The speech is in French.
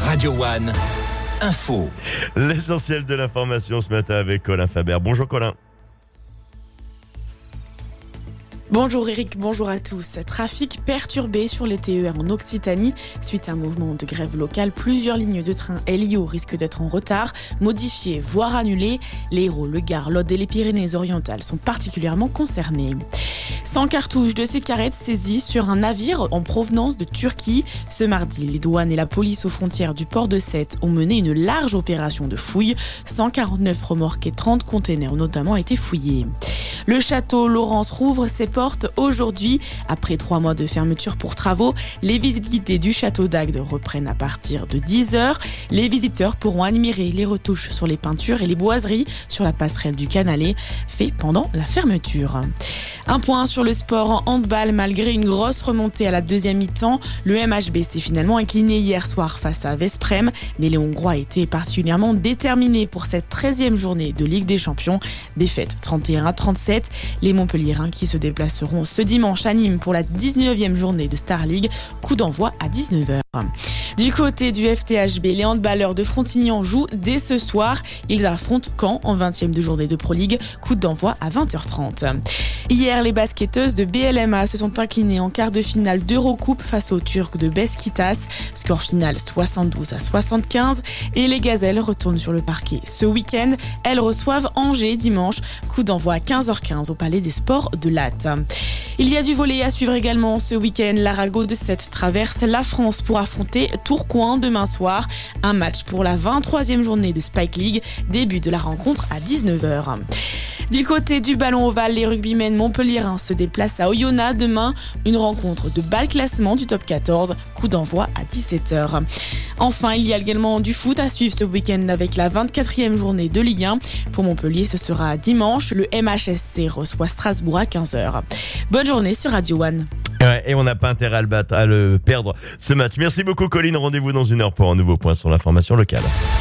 Radio One, info. L'essentiel de l'information ce matin avec Colin Faber. Bonjour Colin. Bonjour Eric, bonjour à tous. Trafic perturbé sur les TER en Occitanie. Suite à un mouvement de grève locale, plusieurs lignes de train LIO risquent d'être en retard, modifiées, voire annulées. Les Hérault, le Gard, l'Aude et les Pyrénées-Orientales sont particulièrement concernés. 100 cartouches de cigarettes saisies sur un navire en provenance de Turquie. Ce mardi, les douanes et la police aux frontières du port de Sète ont mené une large opération de fouilles. 149 remorques et 30 containers notamment été fouillés. Le château Laurence rouvre ses portes aujourd'hui. Après trois mois de fermeture pour travaux, les visites guidées du château d'Agde reprennent à partir de 10h. Les visiteurs pourront admirer les retouches sur les peintures et les boiseries sur la passerelle du Canalet, fait pendant la fermeture. Un point sur le sport en handball, malgré une grosse remontée à la deuxième mi-temps, le MHB s'est finalement incliné hier soir face à Vesprem, mais les Hongrois étaient particulièrement déterminés pour cette 13e journée de Ligue des Champions. Défaite 31 à 37. Les Montpelliérains qui se déplaceront ce dimanche à Nîmes pour la 19e journée de Star League. Coup d'envoi à 19h. Du côté du FTHB, les handballeurs de Frontignan jouent dès ce soir. Ils affrontent Caen en 20e de journée de Pro League. Coup d'envoi à 20h30. Hier, les basketteuses de BLMA se sont inclinées en quart de finale d'Eurocoupe face aux Turcs de Beskitas. Score final 72 à 75. Et les gazelles retournent sur le parquet. Ce week-end, elles reçoivent Angers dimanche. Coup d'envoi à 15h15 au Palais des Sports de Latte. Il y a du volet à suivre également ce week-end. L'Arago de 7 traverse la France pour affronter Tourcoing demain soir. Un match pour la 23e journée de Spike League. Début de la rencontre à 19h. Du côté du ballon ovale, les rugbymen montpelliérains se déplacent à Oyonnax demain. Une rencontre de bas classement du top 14. Coup d'envoi à 17h. Enfin, il y a également du foot à suivre ce week-end avec la 24e journée de Ligue 1. Pour Montpellier, ce sera dimanche. Le MHSC reçoit Strasbourg à 15h. Bonne journée sur Radio One. Et on n'a pas intérêt à le, à le perdre ce match. Merci beaucoup Colline. Rendez-vous dans une heure pour un nouveau point sur l'information locale.